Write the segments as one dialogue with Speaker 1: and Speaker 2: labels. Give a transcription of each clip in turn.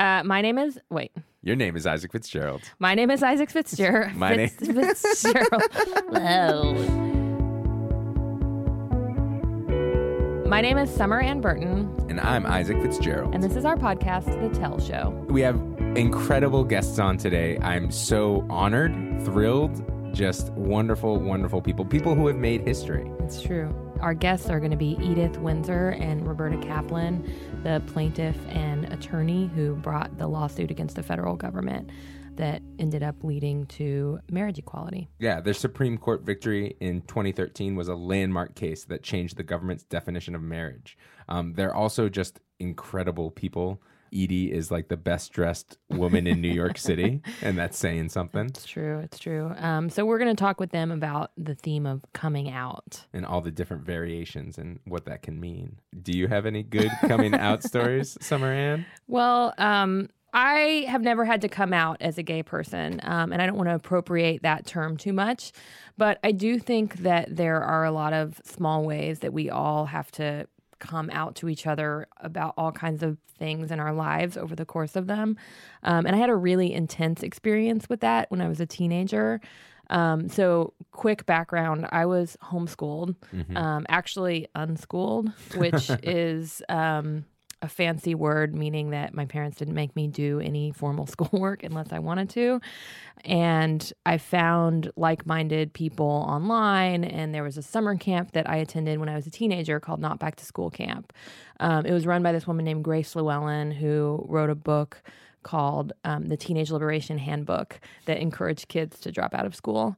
Speaker 1: Uh, my name is wait.
Speaker 2: Your name is Isaac Fitzgerald.
Speaker 1: My name is Isaac Fitzgerald.
Speaker 2: My name-
Speaker 1: Fitz- Fitzgerald. Hello. My name is Summer Anne Burton,
Speaker 2: And I'm Isaac Fitzgerald.
Speaker 1: and this is our podcast, The Tell Show.
Speaker 2: we have incredible guests on today. I'm so honored, thrilled, just wonderful, wonderful people. People who have made history.
Speaker 1: It's true. Our guests are going to be Edith Windsor and Roberta Kaplan, the plaintiff and attorney who brought the lawsuit against the federal government that ended up leading to marriage equality.
Speaker 2: Yeah, their Supreme Court victory in 2013 was a landmark case that changed the government's definition of marriage. Um, they're also just incredible people. Edie is like the best dressed woman in New York City, and that's saying something.
Speaker 1: It's true. It's true. Um, so we're going to talk with them about the theme of coming out.
Speaker 2: And all the different variations and what that can mean. Do you have any good coming out stories, Summer Anne?
Speaker 1: Well, um, I have never had to come out as a gay person, um, and I don't want to appropriate that term too much, but I do think that there are a lot of small ways that we all have to come out to each other about all kinds of things in our lives over the course of them. Um, and I had a really intense experience with that when I was a teenager. Um, so, quick background I was homeschooled, um, actually unschooled, which is. Um, a fancy word meaning that my parents didn't make me do any formal schoolwork unless I wanted to. And I found like minded people online, and there was a summer camp that I attended when I was a teenager called Not Back to School Camp. Um, it was run by this woman named Grace Llewellyn, who wrote a book called um, The Teenage Liberation Handbook that encouraged kids to drop out of school.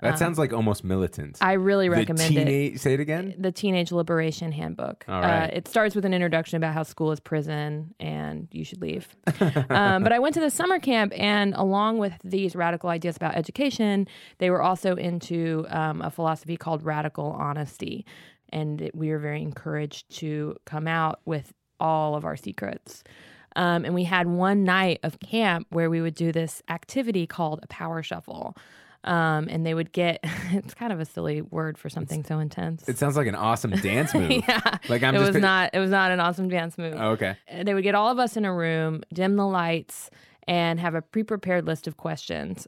Speaker 2: That sounds like almost militant.
Speaker 1: I really
Speaker 2: the
Speaker 1: recommend it
Speaker 2: Say it again.
Speaker 1: the Teenage Liberation Handbook.
Speaker 2: All right.
Speaker 1: Uh, it starts with an introduction about how school is prison and you should leave. um, but I went to the summer camp, and along with these radical ideas about education, they were also into um, a philosophy called radical honesty. And we were very encouraged to come out with all of our secrets. Um, and we had one night of camp where we would do this activity called a power shuffle. Um, and they would get, it's kind of a silly word for something so intense.
Speaker 2: It sounds like an awesome dance move.
Speaker 1: yeah.
Speaker 2: Like I'm
Speaker 1: it
Speaker 2: just
Speaker 1: was not it was not an awesome dance move.
Speaker 2: Oh, okay.
Speaker 1: They would get all of us in a room, dim the lights, and have a pre-prepared list of questions.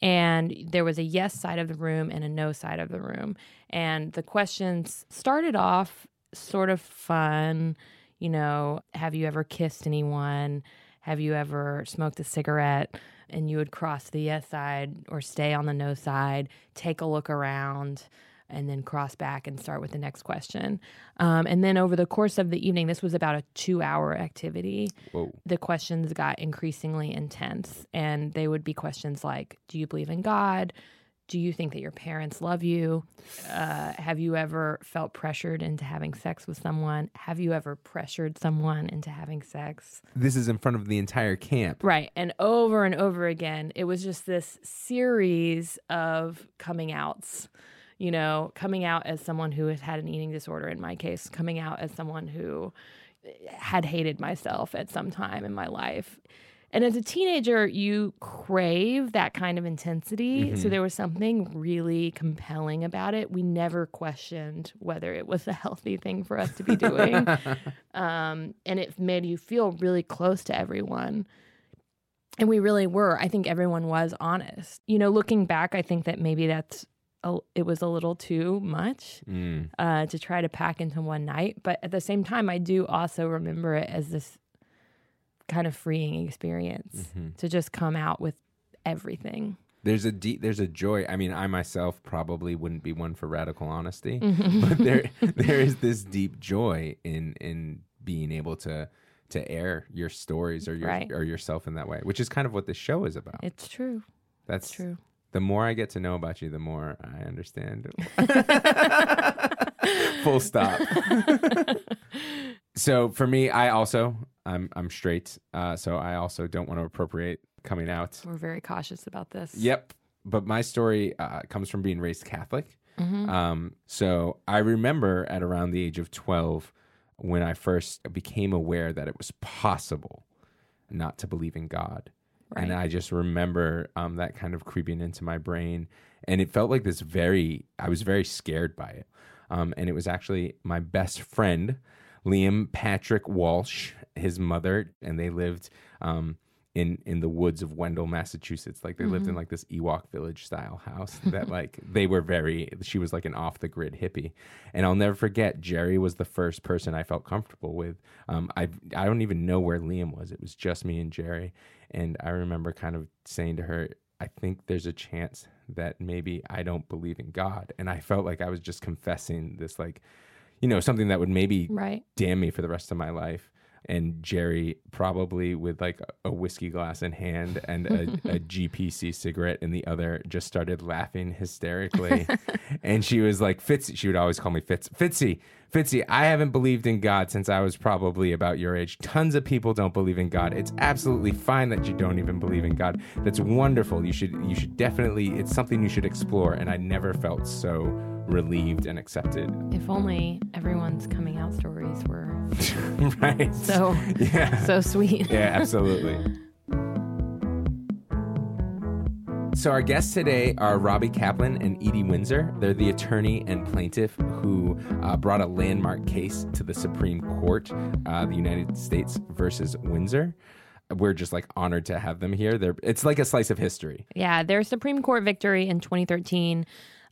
Speaker 1: And there was a yes side of the room and a no side of the room. And the questions started off sort of fun, you know, have you ever kissed anyone? Have you ever smoked a cigarette? And you would cross the yes side or stay on the no side, take a look around, and then cross back and start with the next question. Um, and then over the course of the evening, this was about a two hour activity.
Speaker 2: Whoa.
Speaker 1: The questions got increasingly intense. And they would be questions like Do you believe in God? Do you think that your parents love you? Uh, have you ever felt pressured into having sex with someone? Have you ever pressured someone into having sex?
Speaker 2: This is in front of the entire camp.
Speaker 1: Right. And over and over again, it was just this series of coming outs. You know, coming out as someone who has had an eating disorder, in my case, coming out as someone who had hated myself at some time in my life. And as a teenager, you crave that kind of intensity. So there was something really compelling about it. We never questioned whether it was a healthy thing for us to be doing. um, and it made you feel really close to everyone. And we really were. I think everyone was honest. You know, looking back, I think that maybe that's a, it was a little too much
Speaker 2: Mm.
Speaker 1: uh, to try to pack into one night. But at the same time, I do also remember it as this kind of freeing experience to just come out with everything.
Speaker 2: There's a deep, there's a joy. I mean, I myself probably wouldn't be one for radical honesty,
Speaker 1: Mm-hmm.
Speaker 2: but there there is this deep joy in in being able to to air your stories or your
Speaker 1: Right.
Speaker 2: or yourself in that way, which is kind of what this show is about.
Speaker 1: It's true.
Speaker 2: That's
Speaker 1: True.
Speaker 2: The more I get to know about you, the more I understand. Full stop. so for me, I also I'm I'm straight, uh, so I also don't want to appropriate coming out.
Speaker 1: We're very cautious about this.
Speaker 2: Yep. But my story uh, comes from being raised Catholic.
Speaker 1: Mhm.
Speaker 2: Um, so I remember at around the age of 12 when I first became aware that it was possible not to believe in God. And I just remember um, that kind of creeping into my brain. And it felt like this very, I was very scared by it. Um, and it was actually my best friend Liam Patrick Walsh, his mother, and they lived um, in in the woods of Wendell, Massachusetts. Like they lived in like this Ewok village style house that like they were very. She was like an off the grid hippie, and I'll never forget. Jerry was the first person I felt comfortable with. Um, I I don't even know where Liam was. It was just me and Jerry, and I remember kind of saying to her, I think there's a chance that maybe I don't believe in God. And I felt like I was just confessing this, like, you know, something that would maybe
Speaker 1: Right.
Speaker 2: damn me for the rest of my life. And Jerry, probably with like a whiskey glass in hand and a, a GPC cigarette in the other, just started laughing hysterically. and she was like, Fitzy, she would always call me Fitz, Fitzy, Fitzy, I haven't believed in God since I was probably about your age. Tons of people don't believe in God. It's absolutely fine that you don't even believe in God. That's wonderful. You should, you should definitely, it's something you should explore. And I never felt so relieved and accepted.
Speaker 1: If only everyone's coming out stories were
Speaker 2: right.
Speaker 1: so
Speaker 2: yeah.
Speaker 1: so sweet.
Speaker 2: yeah, absolutely. So, our guests today are Robbie Kaplan and Edie Windsor. They're the attorney and plaintiff who uh, brought a landmark case to the Supreme Court, uh, the United States versus Windsor. We're just like honored to have them here. They're, it's like a slice of history.
Speaker 1: Yeah, their Supreme Court victory in 2013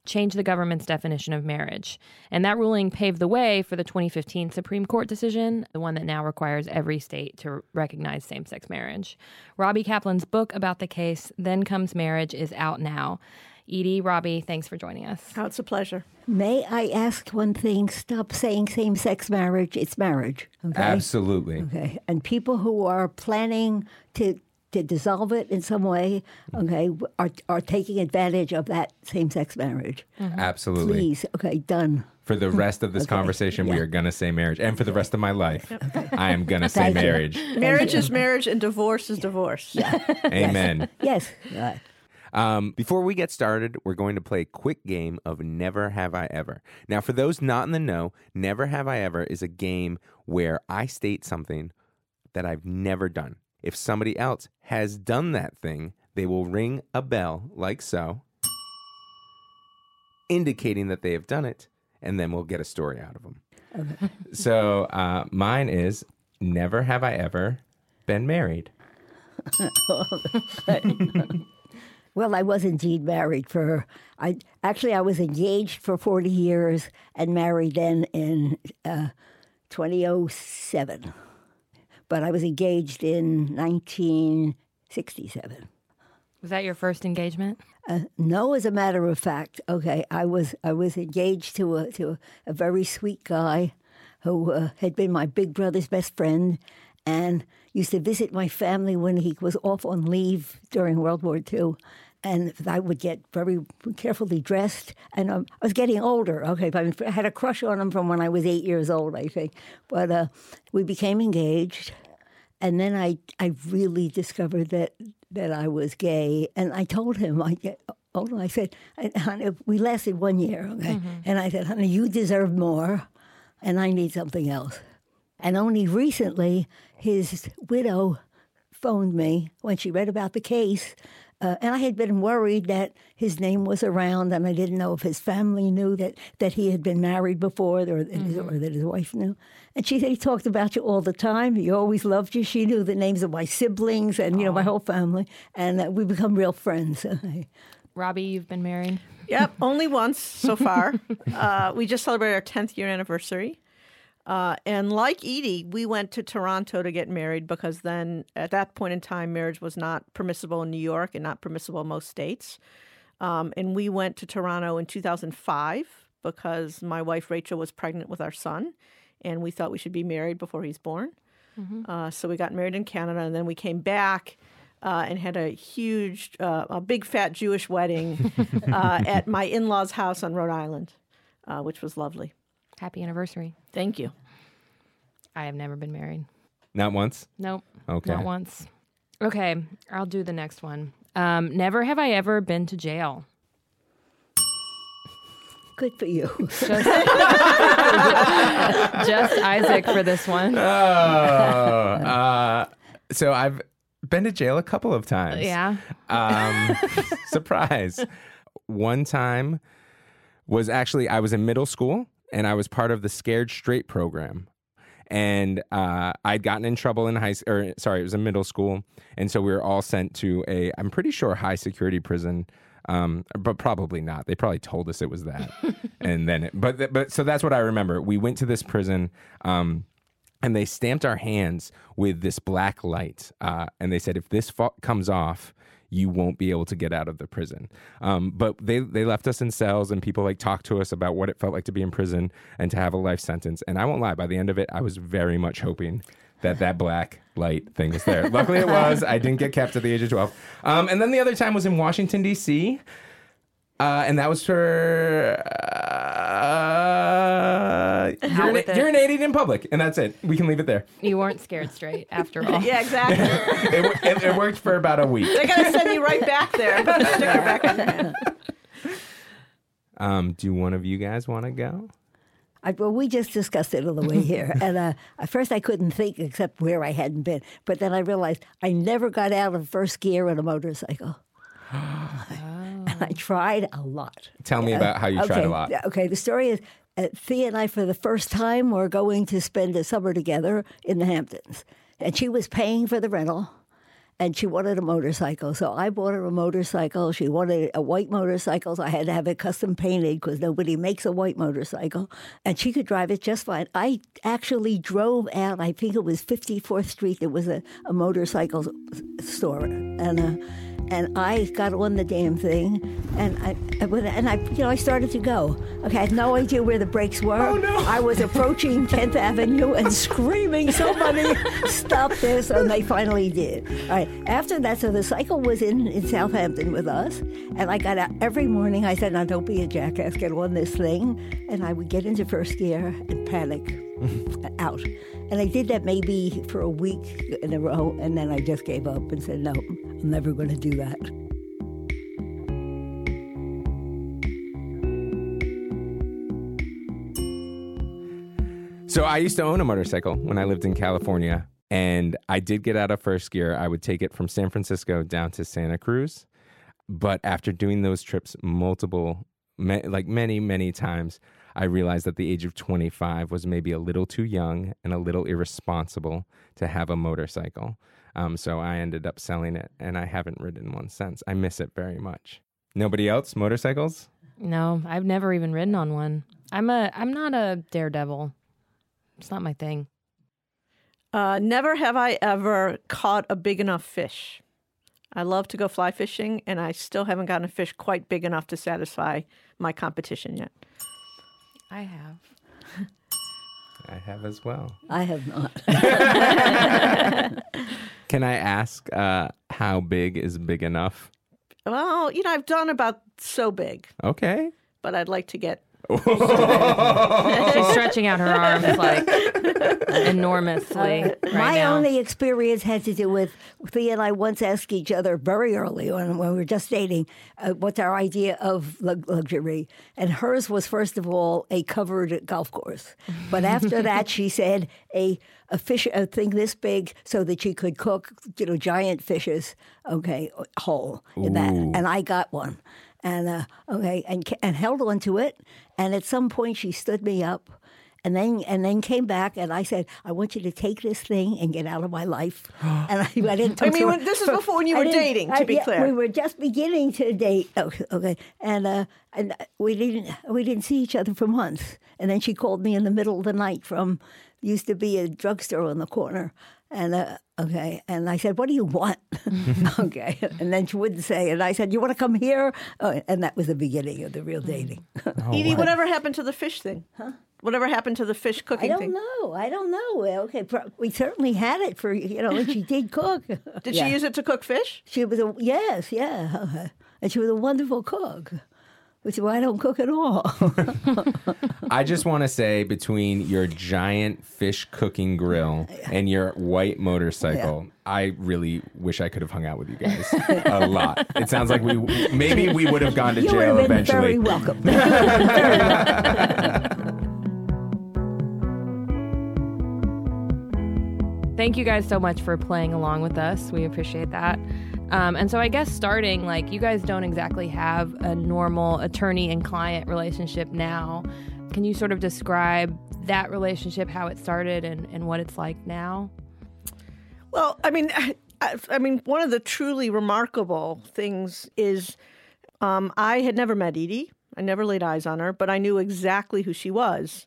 Speaker 1: changed the government's definition of marriage. And that ruling paved the way for the 2015 Supreme Court decision, the one that now requires every state to recognize same sex marriage. Robbie Kaplan's book about the case, Then Comes Marriage, is out now. Edie, Robbie, thanks for joining us.
Speaker 3: Oh, it's a pleasure.
Speaker 4: May I ask one thing? Stop saying same sex marriage. It's marriage. Okay.
Speaker 2: Absolutely.
Speaker 4: Okay. And people who are planning to to dissolve it in some way, okay, are are taking advantage of that same sex marriage.
Speaker 2: Absolutely.
Speaker 4: Please, okay, done.
Speaker 2: For the rest of this conversation, we are going to say marriage. And for the rest of my life, I am going to say
Speaker 4: you.
Speaker 2: marriage.
Speaker 3: Marriage is marriage and divorce is divorce.
Speaker 2: Amen.
Speaker 4: Yes. Uh,
Speaker 2: Um, before we get started, we're going to play a quick game of Never Have I Ever. Now, for those not in the know, Never Have I Ever is a game where I state something that I've never done. If somebody else has done that thing, they will ring a bell like so, indicating that they have done it, and then we'll get a story out of them. Okay. So uh, mine is Never Have I Ever Been Married.
Speaker 4: well, I was indeed married for. I actually I was engaged for forty years and married then in uh, 2007. But I was engaged in 1967.
Speaker 1: Was that your first engagement?
Speaker 4: Uh, no, as a matter of fact, okay, I was I was engaged to a to a, very sweet guy who uh, had been my big brother's best friend and used to visit my family when he was off on leave during World War II. And I would get very carefully dressed, and um, I was getting older. Okay, but I had a crush on him from when I was eight years old, I think. But uh, we became engaged, and then I I really discovered that that I was gay, and I told him I get. Oh, I said, honey, we lasted one year, okay? Mm-hmm. And I said, honey, you deserve more, and I need something else. And only recently, his widow phoned me when she read about the case. Uh, and I had been worried that his name was around, and I didn't know if his family knew that, that he had been married before or, that his, or that his wife knew. And she said, He talked about you all the time. He always loved you. She knew the names of my siblings and, you know, my whole family. And uh, we become real friends.
Speaker 1: Robbie, you've been married.
Speaker 3: Yep, only once so far. Uh, we just celebrated our 10th year anniversary. Uh, and like Edie, we went to Toronto to get married because then at that point in time, marriage was not permissible in New York and not permissible in most states. Um, and we went to Toronto in 2005 because my wife Rachel was pregnant with our son, and we thought we should be married before he's born. Uh, so we got married in Canada, and then we came back uh, and had a huge, uh, a big fat Jewish wedding uh, at my in-laws' house on Rhode Island, uh, which was lovely.
Speaker 1: Happy anniversary.
Speaker 3: Thank you.
Speaker 1: I have never been married.
Speaker 2: Not once?
Speaker 1: Nope.
Speaker 2: Okay.
Speaker 1: Not once. Okay, I'll do the next one. Um, never have I ever been to jail.
Speaker 4: Good for you.
Speaker 1: Just, just Isaac for this one.
Speaker 2: Oh, uh, so I've been to jail a couple of times.
Speaker 1: Yeah.
Speaker 2: Um, surprise. One time was actually, I was in middle school and I was part of the Scared Straight program. and uh, I'd gotten in trouble in high, or sorry, it was in middle school, and so we were all sent to a, I'm pretty sure high security prison. Um, but probably not. They probably told us it was that, and then, it, but but so that's what I remember. We went to this prison. Um, and they stamped our hands with this black light. Uh, and they said, if this fa- comes off, you won't be able to get out of the prison. Um, but they, they left us in cells, and people like talked to us about what it felt like to be in prison and to have a life sentence. And I won't lie, by the end of it, I was very much hoping that that black light thing was there. Luckily, it was. I didn't get kept at the age of 12. Um, and then the other time was in Washington, D.C. Uh, and that was for uh, urina- urinating in public, and that's it. We can leave it there.
Speaker 1: You weren't scared straight after all.
Speaker 3: Yeah, exactly.
Speaker 2: It, it, it worked for about a week.
Speaker 3: They're gonna send you right back there. Put a sticker back on there.
Speaker 2: Um, do one of you guys want to go?
Speaker 4: I, well, we just discussed it on the way here, and uh, at first I couldn't think except where I hadn't been. But then I realized I never got out of first gear on a motorcycle. I tried a lot.
Speaker 2: Tell me about how you tried a lot.
Speaker 4: yeah, Okay, the story is uh, Thea and I, for the first time, were going to spend a summer together in the Hamptons. And she was paying for the rental, and she wanted a motorcycle. So I bought her a motorcycle. She wanted a white motorcycle, so I had to have it custom painted because nobody makes a white motorcycle. And she could drive it just fine. I actually drove out, I think it was 54th Street. There was a, a motorcycle store. And, uh, and I got on the damn thing, and I and I you know I started to go. Okay, I had no idea where the brakes were.
Speaker 2: Oh, no.
Speaker 4: I was approaching 10th Avenue and screaming, "Somebody stop this!" And they finally did. All right. After that, so the cycle was in in Southampton with us, and I got out every morning. I said, "Now don't be a jackass. Get on this thing," and I would get into first gear and panic out. And I did that maybe for a week in a row, and then I just gave up and said, no, I'm never going to do that.
Speaker 2: So I used to own a motorcycle when I lived in California, and I did get out of first gear. I would take it from San Francisco down to Santa Cruz, but after doing those trips multiple, like many, many times, I realized that the age of 25 was maybe a little too young and a little irresponsible to have a motorcycle. Um, so I ended up selling it, and I haven't ridden one since. I miss it very much. Nobody else motorcycles?
Speaker 1: No, I've never even ridden on one. I'm a I'm not a daredevil. It's not my thing.
Speaker 3: Uh, never have I ever caught a big enough fish. I love to go fly fishing, and I still haven't gotten a fish quite big enough to satisfy my competition yet.
Speaker 1: I have.
Speaker 2: I have as well.
Speaker 4: I have not.
Speaker 2: Can I ask uh, how big is big enough?
Speaker 3: Well, you know, I've done about so big,
Speaker 2: Okay.
Speaker 3: but I'd like to get.
Speaker 1: She's stretching out her arms like enormously right
Speaker 4: My
Speaker 1: now.
Speaker 4: only experience had to do with Thea and I once asked each other very early on when we were just dating, uh, what's our idea of luxury? And hers was, first of all, a covered golf course. But after that, she said a, a fish, a thing this big so that she could cook, you know, giant fishes, okay, whole in that. And I got one. And uh, okay, and and held on to it. And at some point, she stood me up, and then and then came back, and I said, "I want you to take this thing and get out of my life." and I, I didn't.
Speaker 3: I mean,
Speaker 4: to her
Speaker 3: when- this is before when you were dating, to
Speaker 4: I-
Speaker 3: be
Speaker 4: yeah,
Speaker 3: clear.
Speaker 4: we were just beginning to date. Okay, okay. and uh, and we didn't we didn't see each other for months. And then she called me in the middle of the night from used to be a drugstore on the corner. And uh, okay, and I said, "What do you want?" okay, and then she wouldn't say. And I said, "You want to come here?" Oh, and that was the beginning of the real dating.
Speaker 3: Edie, whatever happened to the fish thing? Huh? Whatever happened to the fish cooking?
Speaker 4: I don't
Speaker 3: thing?
Speaker 4: know. I don't know. Okay, we certainly had it for you know, and she did cook.
Speaker 3: Did
Speaker 4: Yeah.
Speaker 3: she use it to cook fish?
Speaker 4: She was a yes, yeah, and she was a wonderful cook. Which is why I don't cook at all.
Speaker 2: I just want to say between your giant fish cooking grill and your white motorcycle, I really wish I could have hung out with you guys a lot. It sounds like we maybe we would have gone to
Speaker 4: you would
Speaker 2: jail
Speaker 4: have been
Speaker 2: eventually.
Speaker 4: very welcome. You would very welcome.
Speaker 1: Thank you guys so much for playing along with us. We appreciate that. Um, and so, I guess starting, like, you guys don't exactly have a normal attorney and client relationship now. Can you sort of describe that relationship, how it started, and, and what it's like now?
Speaker 3: Well, I mean, I, I mean, one of the truly remarkable things is um, I had never met Edie. I never laid eyes on her, but I knew exactly who she was.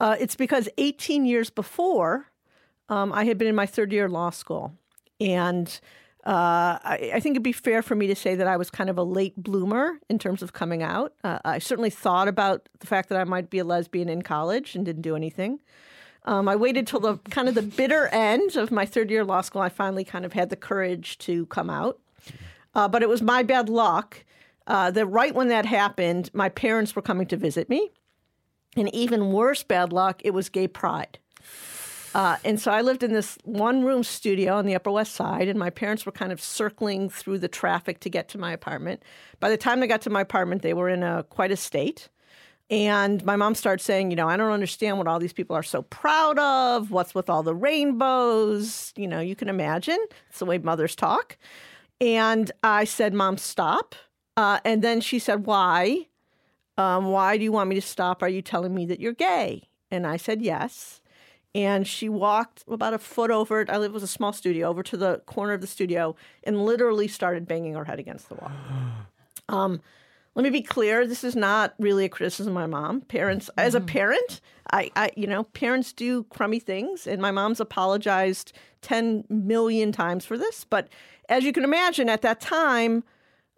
Speaker 3: Uh, it's because 18 years before, um, I had been in my third year law school. And uh, I, I, think it'd be fair for me to say that I was kind of a late bloomer in terms of coming out. Uh, I certainly thought about the fact that I might be a lesbian in college and didn't do anything. Um, I waited till the kind of the bitter end of my third year of law school. I finally kind of had the courage to come out. Uh, but it was my bad luck uh, that right when that happened, my parents were coming to visit me. And even worse bad luck, it was gay pride. Uh, and so I lived in this one room studio on the Upper West Side, and my parents were kind of circling through the traffic to get to my apartment. By the time they got to my apartment, they were in a quite a state. And my mom started saying, you know, I don't understand what all these people are so proud of. What's with all the rainbows? You know, you can imagine. It's the way mothers talk. And I said, Mom, stop. Uh, and then she said, Why? Um, why do you want me to stop? Are you telling me that you're gay? And I said, Yes. And she walked about a foot over, it. I live was a small studio, over to the corner of the studio and literally started banging her head against the wall. Um, let me be clear this is not really a criticism of my mom parents as a mm-hmm. parent I, I you know parents do crummy things and my mom's apologized 10 million times for this but as you can imagine at that time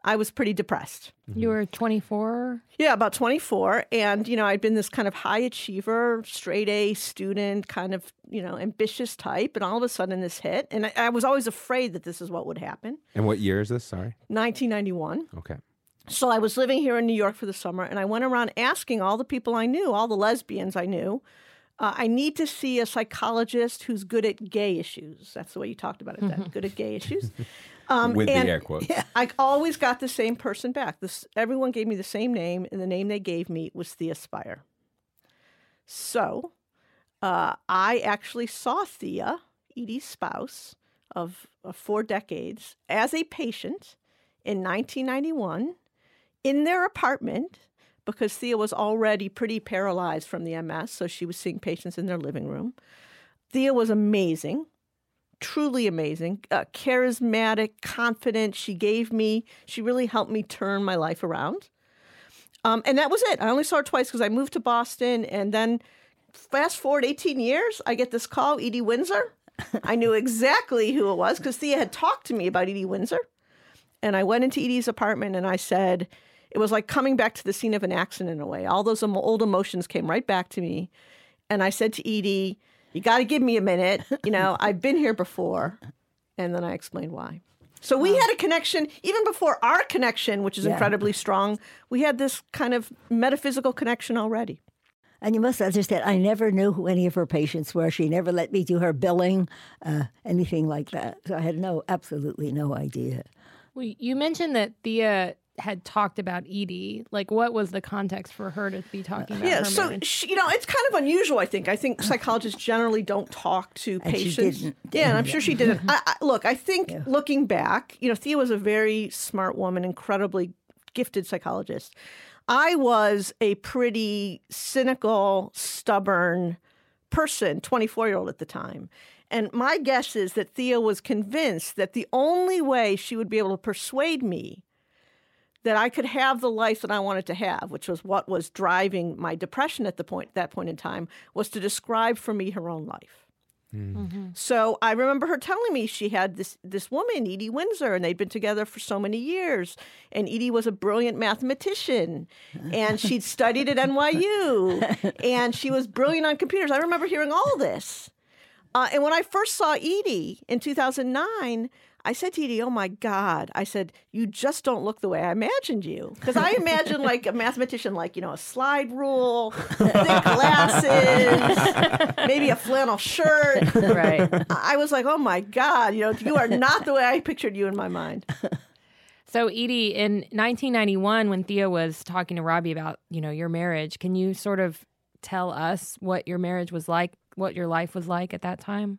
Speaker 3: I was pretty depressed.
Speaker 1: You were 24?
Speaker 3: Yeah, about 24. And, you know, I'd been this kind of high achiever, straight A student, kind of, you know, ambitious type. And all of a sudden this hit. And I, I was always afraid that this is what would happen.
Speaker 2: And what year is this? Sorry.
Speaker 3: 1991.
Speaker 2: Okay.
Speaker 3: So I was living here in New York for the summer. And I went around asking all the people I knew, all the lesbians I knew, uh, I need to see a psychologist who's good at gay issues. That's the way you talked about it then, good at gay issues.
Speaker 2: Um, With the air quotes.
Speaker 3: I always got the same person back. This, everyone gave me the same name, and the name they gave me was Thea Spyer. So uh, I actually saw Thea, Edie's spouse of, of four decades, as a patient in 1991 in their apartment because Thea was already pretty paralyzed from the MS, so she was seeing patients in their living room. Thea was amazing, truly amazing, uh, charismatic, confident. She gave me, she really helped me turn my life around. Um, and that was it. I only saw her twice because I moved to Boston. And then fast forward 18 years, I get this call, Edie Windsor. I knew exactly who it was because Thea had talked to me about Edie Windsor. And I went into Edie's apartment and I said, it was like coming back to the scene of an accident in a way. All those old emotions came right back to me. And I said to Edie, You got to give me a minute. You know, I've been here before. And then I explained why. So we had a connection even before our connection, which is yeah. incredibly strong. We had this kind of metaphysical connection already.
Speaker 4: And you must understand, I never knew who any of her patients were. She never let me do her billing, uh, anything like that. So I had no, absolutely no idea.
Speaker 1: Well, you mentioned that Thea had talked about Edie. Like, what was the context for her to be talking about?
Speaker 3: Yeah, so she, you know, it's kind of unusual. I think. I think psychologists generally don't talk to and patients. Yeah, and I'm sure she didn't. I, I, look, I think yeah. looking back, you know, Thea was a very smart woman, incredibly gifted psychologist. I was a pretty cynical, stubborn person, 24 year old at the time. And my guess is that Thea was convinced that the only way she would be able to persuade me that I could have the life that I wanted to have, which was what was driving my depression at the point that point in time, was to describe for me her own life. Mm. Mm-hmm. So I remember her telling me she had this this woman, Edie Windsor, and they'd been together for so many years. And Edie was a brilliant mathematician, and she'd studied at NYU, and she was brilliant on computers. I remember hearing all this. Uh, and when I first saw Edie in 2009, I said to Edie, "Oh my God!" I said, "You just don't look the way I imagined you." Because I imagined like a mathematician, like you know, a slide rule, thick glasses, maybe a flannel shirt.
Speaker 1: Right.
Speaker 3: I was like, "Oh my God!" You know, you are not the way I pictured you in my mind.
Speaker 1: So, Edie, in 1991, when Thea was talking to Robbie about, you know, your marriage, can you sort of tell us what your marriage was like, what your life was like at that time?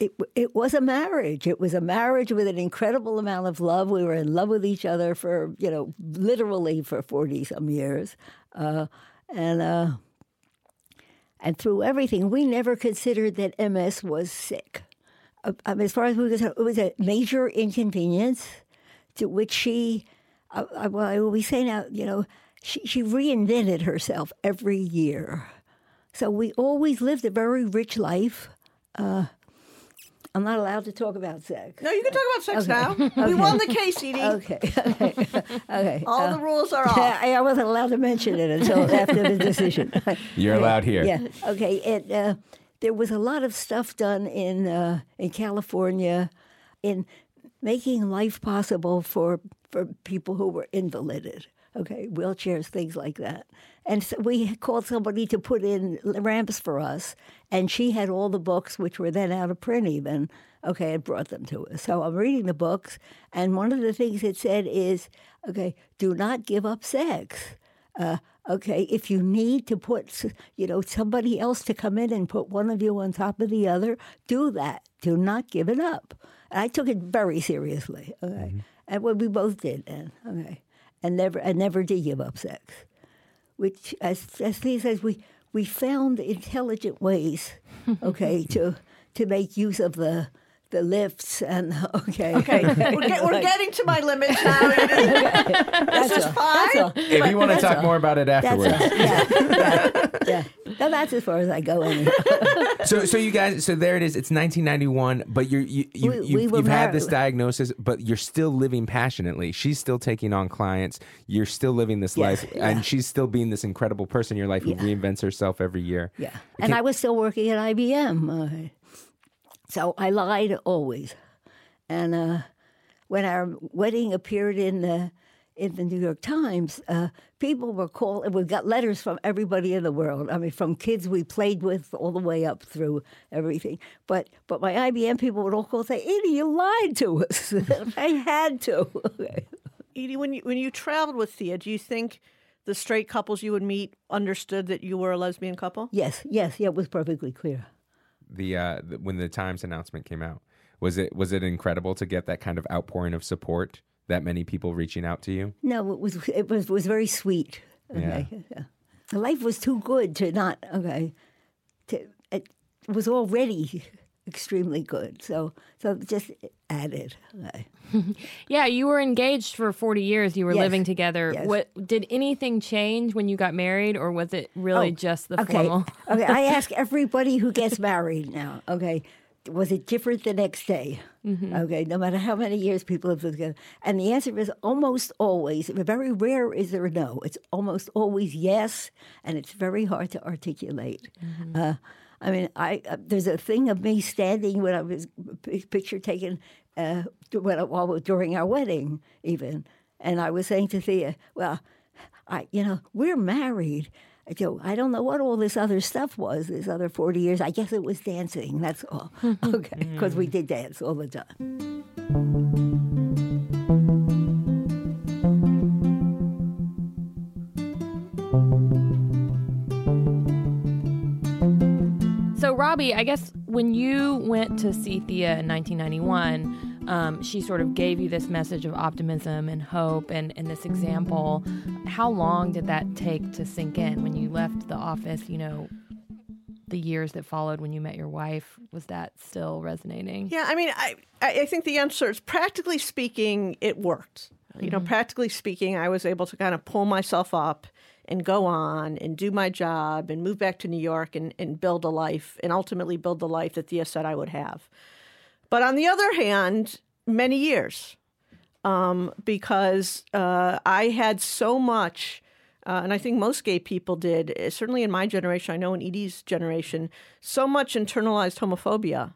Speaker 4: It, it was a marriage. It was a marriage with an incredible amount of love. We were in love with each other for, you know, literally for 40 some years. Uh, and, uh, and through everything, we never considered that MS was sick. Uh, um, as far as we were concerned, it was a major inconvenience to which she, uh, uh, well, I always say now, you know, she, she reinvented herself every year. So we always lived a very rich life. Uh, I'm not allowed to talk about sex.
Speaker 3: No, you can talk about sex now. We won the case, Edie.
Speaker 4: Okay, okay, okay.
Speaker 3: All the rules are off.
Speaker 4: I, I wasn't allowed to mention it until after the decision.
Speaker 2: You're allowed here.
Speaker 4: Yeah. Okay. It uh, there was a lot of stuff done in uh, in California, in making life possible for for people who were invalided. Okay, wheelchairs, things like that. And so we called somebody to put in ramps for us, and she had all the books, which were then out of print even. Okay, and brought them to us. So I'm reading the books, and one of the things it said is, okay, do not give up sex. Uh, okay, if you need to put, you know, somebody else to come in and put one of you on top of the other, do that. Do not give it up. And I took it very seriously. Okay, mm-hmm. and what we both did then. Okay, and never, and never did give up sex. Which, as as Thea says, we we found intelligent ways, okay, to to make use of the the lifts and okay.
Speaker 3: Okay, we're, get, we're getting to my limits now. this is fine.
Speaker 2: If you want to talk all. more about it afterwards,
Speaker 4: yeah, yeah, yeah. No, that's as far as I go. Anyway.
Speaker 2: so, so you guys, so there it is. It's 1991, but you're you, you, we, you've, we you've had this diagnosis, but you're still living passionately. She's still taking on clients. You're still living this yes, life, yeah. and she's still being this incredible person in your life who reinvents herself every year.
Speaker 4: Yeah, and I was still working at IBM. Uh, so I lied always. And uh, when our wedding appeared in the in the New York Times, uh, people were calling. We got letters from everybody in the world. I mean, from kids we played with all the way up through everything. But but my IBM people would all call and say, "Edie, you lied to us." I had to.
Speaker 3: Edie, when you when you traveled with Thea, do you think? The straight couples you would meet understood that you were a lesbian couple?
Speaker 4: Yes, yes, yeah, it was perfectly clear
Speaker 2: the, uh, the when the Times announcement came out? Was it was it incredible to get that kind of outpouring of support? That many people reaching out to you?
Speaker 4: No, it was it was was very sweet. Okay. Yeah. Life was too good to not okay. To, it was already extremely good. So so just added. Okay.
Speaker 1: yeah, you were engaged for 40 years. You were yes. living together. Yes. What did anything change when you got married or was it really oh, just the
Speaker 4: okay.
Speaker 1: formal?
Speaker 4: okay, I ask everybody who gets married now, okay, was it different the next day? Mm-hmm. Okay, no matter how many years people have lived together. And the answer is almost always, very rare is there a no. It's almost always yes, and it's very hard to articulate. Mm-hmm. Uh, I mean, I uh, there's a thing of me standing when I was picture taken uh, when, while during our wedding, even, and I was saying to Thea, "Well, I, you know, we're married." I go, I don't know what all this other stuff was. This other forty years, I guess it was dancing. That's all. okay, because we did dance all the time.
Speaker 1: So, Robbie, I guess when you went to see Thea in 1991, um, she sort of gave you this message of optimism and hope and, and this example. How long did that take to sink in when you left the office? You know, the years that followed when you met your wife, was that still resonating?
Speaker 3: Yeah, I mean, I, I think the answer is practically speaking, it worked. You know, mm-hmm. practically speaking, I was able to kind of pull myself up and go on and do my job and move back to New York and, and build a life and ultimately build the life that Thea said I would have. But on the other hand, many years um, because uh, I had so much. Uh, and I think most gay people did, eh, certainly in my generation, I know in Edie's generation, so much internalized homophobia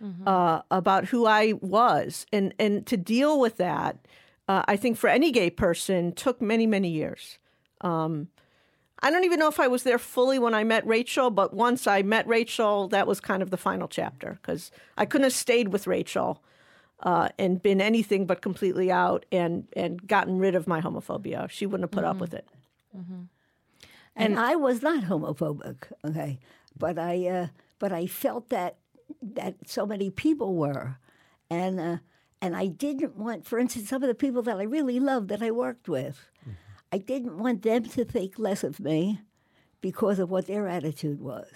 Speaker 3: mm-hmm. uh, about who I was. And, and to deal with that, uh, I think for any gay person, took many, many years. Um, I don't even know if I was there fully when I met Rachel, but once I met Rachel, that was kind of the final chapter because I couldn't have stayed with Rachel uh, and been anything but completely out and and gotten rid of my homophobia. She wouldn't have put mm-hmm. up with it.
Speaker 4: Mm-hmm. And, and, I was not homophobic, okay, but I uh, but I felt that that so many people were, and uh, and I didn't want, for instance, some of the people that I really loved that I worked with. Mm-hmm I didn't want them to think less of me because of what their attitude was.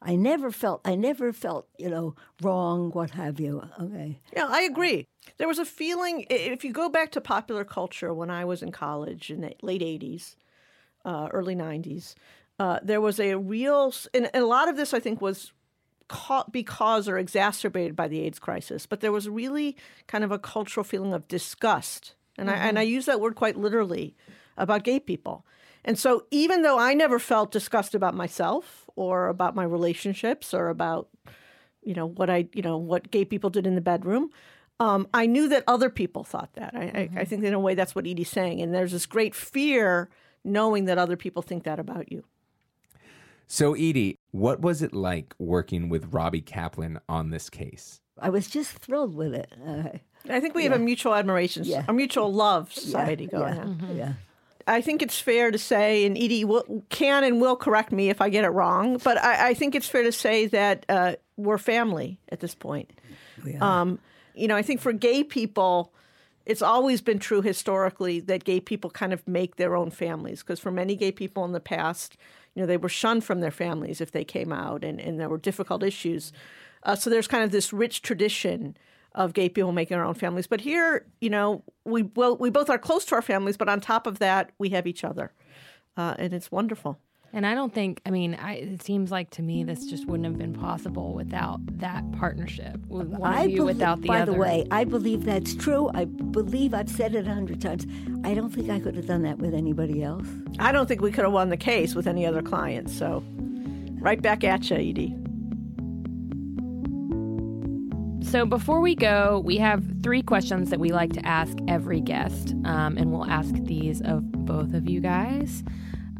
Speaker 4: I never felt, I never felt, you know, wrong, what have you. Okay.
Speaker 3: Yeah, I agree. There was a feeling, if you go back to popular culture when I was in college in the late 80s, uh, early 90s, uh, there was a real, and, and a lot of this I think was caught because or exacerbated by the AIDS crisis, but there was really kind of a cultural feeling of disgust. And, I, and mm-hmm. I use that word quite literally about gay people. And so even though I never felt disgust about myself or about my relationships or about you know what I you know what gay people did in the bedroom. Um, I knew that other people thought that. I, I, I mm-hmm. think in a way that's what Edie's saying, and there's this great fear knowing that other people think that about you.
Speaker 2: So, Edie, what was it like working with Robbie Kaplan on this case?
Speaker 4: I was just thrilled with it. Okay.
Speaker 3: I think we have a mutual admiration,
Speaker 4: Yeah.
Speaker 3: a mutual love society
Speaker 4: yeah,
Speaker 3: going
Speaker 4: yeah,
Speaker 3: on.
Speaker 4: Yeah.
Speaker 3: I think it's fair to say, and Edie will, can and will correct me if I get it wrong, but I, I think it's fair to say that uh, we're family at this point. Um, you know, I think for gay people, it's always been true historically that gay people kind of make their own families because for many gay people in the past, you know, they were shunned from their families if they came out and, and there were difficult issues. Uh, so there's kind of this rich tradition of gay people making their own families. But here, you know, we well, we both are close to our families, but on top of that, we have each other, uh, and it's wonderful.
Speaker 1: And I don't think, I mean, I, it seems like to me this just wouldn't have been possible without that partnership with one
Speaker 4: I
Speaker 1: of you
Speaker 4: belie-
Speaker 1: without the
Speaker 4: by
Speaker 1: other.
Speaker 4: the way, I believe that's true. I believe I've said it a hundred times. I don't think I could have done that with anybody else.
Speaker 3: I don't think we could have won the case with any other clients. So, right back at you, Edie.
Speaker 1: So before we go, we have three questions that we like to ask every guest, um, and we'll ask these of both of you guys.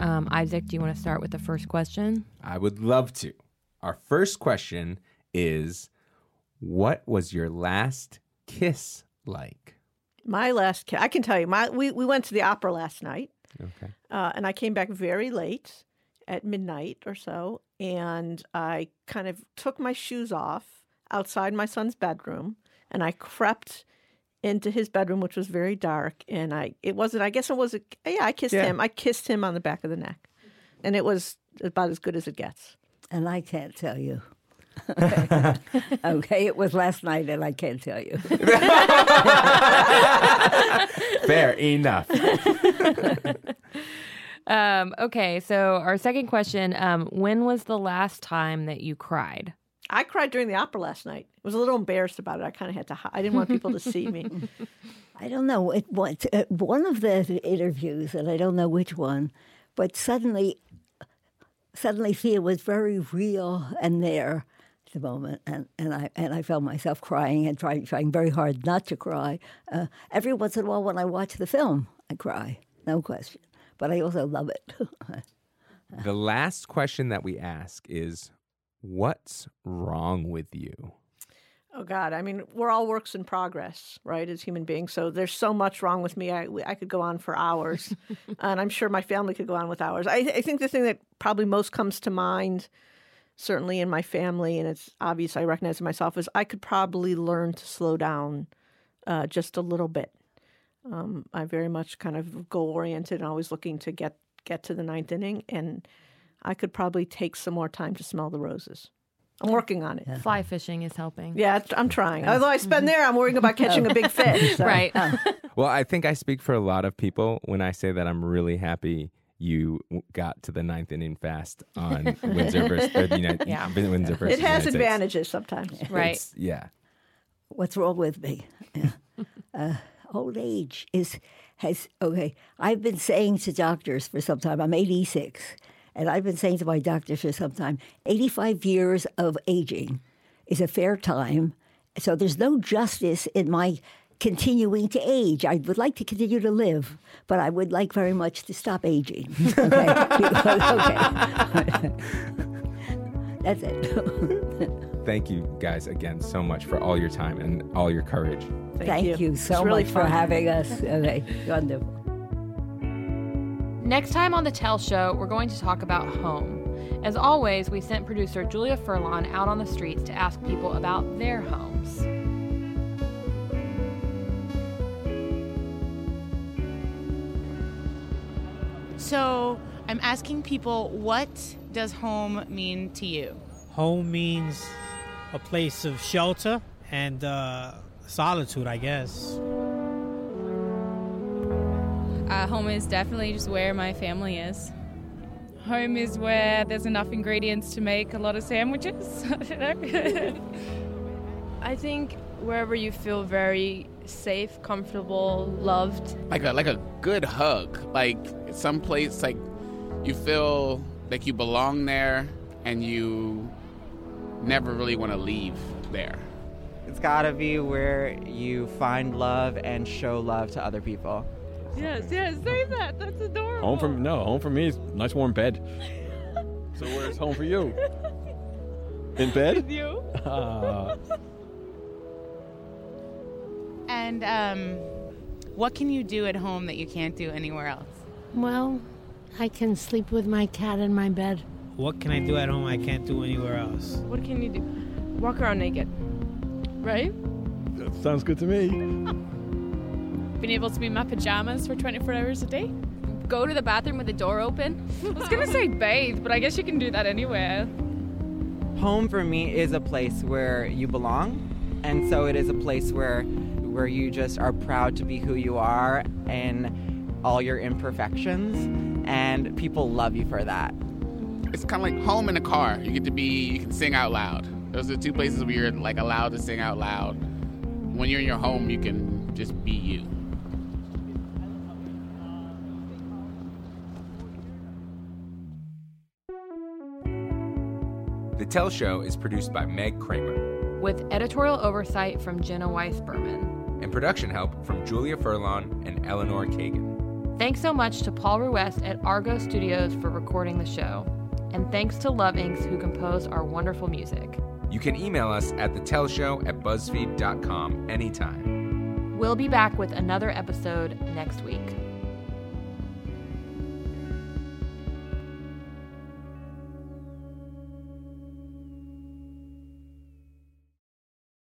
Speaker 1: Um, Isaac, do you want to start with the first question?
Speaker 2: I would love to. Our first question is What was your last kiss like?
Speaker 3: My last, ki- I can tell you, my we, we went to the opera last night,
Speaker 2: Okay.
Speaker 3: uh, and I came back very late, at midnight or so, and I kind of took my shoes off outside my son's bedroom, and I crept into his bedroom, which was very dark, and I it wasn't. I guess it was. A, yeah, I kissed
Speaker 2: Yeah.
Speaker 3: him. I kissed him on the back of the neck, and it was about as good as it gets.
Speaker 4: And I can't tell you. okay, it was last night, and I can't tell you.
Speaker 2: Fair enough.
Speaker 1: Um, okay, so our second question: um, When was the last time that you cried?
Speaker 3: I cried during the opera last night. I was a little embarrassed about it. I kind of had to. I didn't want people to see me.
Speaker 4: I don't know. It, what, uh, one of the interviews, and I don't know which one, but suddenly, suddenly Thea was very real and there at the moment, and, and I and I felt myself crying and trying trying very hard not to cry. Uh, every once in a while, when I watch the film, I cry, no question. But I also love it.
Speaker 2: the last question that we ask is What's wrong with you?
Speaker 3: Oh God! I mean, we're all works in progress, right? As human beings, so there's so much wrong with me. I I could go on for hours, and I'm sure my family could go on with hours. I, I think the thing that probably most comes to mind, certainly in my family, and it's obvious I recognize it myself, is I could probably learn to slow down uh, just a little bit. Um, I'm very much kind of goal oriented and always looking to get get to the ninth inning, and I could probably take some more time to smell the roses. I'm working on it.
Speaker 1: Fly fishing is helping.
Speaker 3: Yeah, I'm trying. Although I spend there, I'm worrying about catching a big fish. so.
Speaker 1: Right.
Speaker 2: Well, I think I speak for a lot of people when I say that I'm really happy you got to the ninth inning fast on Windsor versus or the United,
Speaker 1: Yeah.
Speaker 2: Windsor versus
Speaker 3: It has
Speaker 2: United States.
Speaker 3: advantages sometimes.
Speaker 1: right.
Speaker 2: It's- yeah.
Speaker 4: What's wrong with me? Yeah. uh, old age is has okay. I've been saying to doctors for some time. I'm 86, and I've been saying to my doctors for some time. 85 years of aging is a fair time. So there's no justice in my continuing to age. I would like to continue to live, but I would like very much to stop aging. Okay, okay. That's it.
Speaker 2: Thank you guys again so much for all your time and all your courage.
Speaker 3: Thank,
Speaker 4: Thank you, so
Speaker 3: It's really
Speaker 4: much for having us. Okay, wonderful.
Speaker 1: Next time on the Tell Show, we're going to talk about home. As always, we sent producer Julia Furlan out on the streets to ask people about their homes.
Speaker 5: So I'm asking people what does home mean to you?
Speaker 6: Home means a place of shelter and uh, solitude, I guess.
Speaker 7: Uh, home is definitely just where my family is. Home is where there's enough ingredients to make a lot of sandwiches. I don't know.
Speaker 8: I think wherever you feel very safe, comfortable, loved.
Speaker 9: Like a like a good hug. Like someplace like you feel like you belong there and you never really want to leave there.
Speaker 10: It's gotta be where you find love and show love to other people.
Speaker 7: Yes, yes, say that. That's adorable.
Speaker 11: Home for no, home for me is nice warm bed. so where's home for you? In bed?
Speaker 7: With you.
Speaker 11: Ah.
Speaker 5: And um, what can you do at home that you can't do anywhere else?
Speaker 12: Well, I can sleep with my cat in my bed.
Speaker 6: What can I do at home I can't do anywhere else?
Speaker 8: What can you do? Walk around naked. Right?
Speaker 11: that sounds good to me.
Speaker 7: Being able to be in my pajamas for 24 hours a day. Go to the bathroom with the door open. I was gonna say bathe, but I guess you can do that anywhere.
Speaker 10: Home for me is a place where you belong, and so it is a place where where you just are proud to be who you are and all your imperfections, and people love you for that.
Speaker 9: It's kind of like home in a car. You get to be you can sing out loud. Those are the two places where you're like allowed to sing out loud. When you're in your home, you can just be you.
Speaker 2: Tell Show is produced by Meg Kramer
Speaker 1: with editorial oversight from Jenna Weiss Berman.
Speaker 2: and production help from Julia Furlong and Eleanor Kagan.
Speaker 1: Thanks so much to Paul Ruest at Argot Studios for recording the show. And thanks to Love Inks who composed our wonderful music.
Speaker 2: You can email us at thetellshow at buzzfeed.com anytime.
Speaker 1: We'll be back with another episode next week.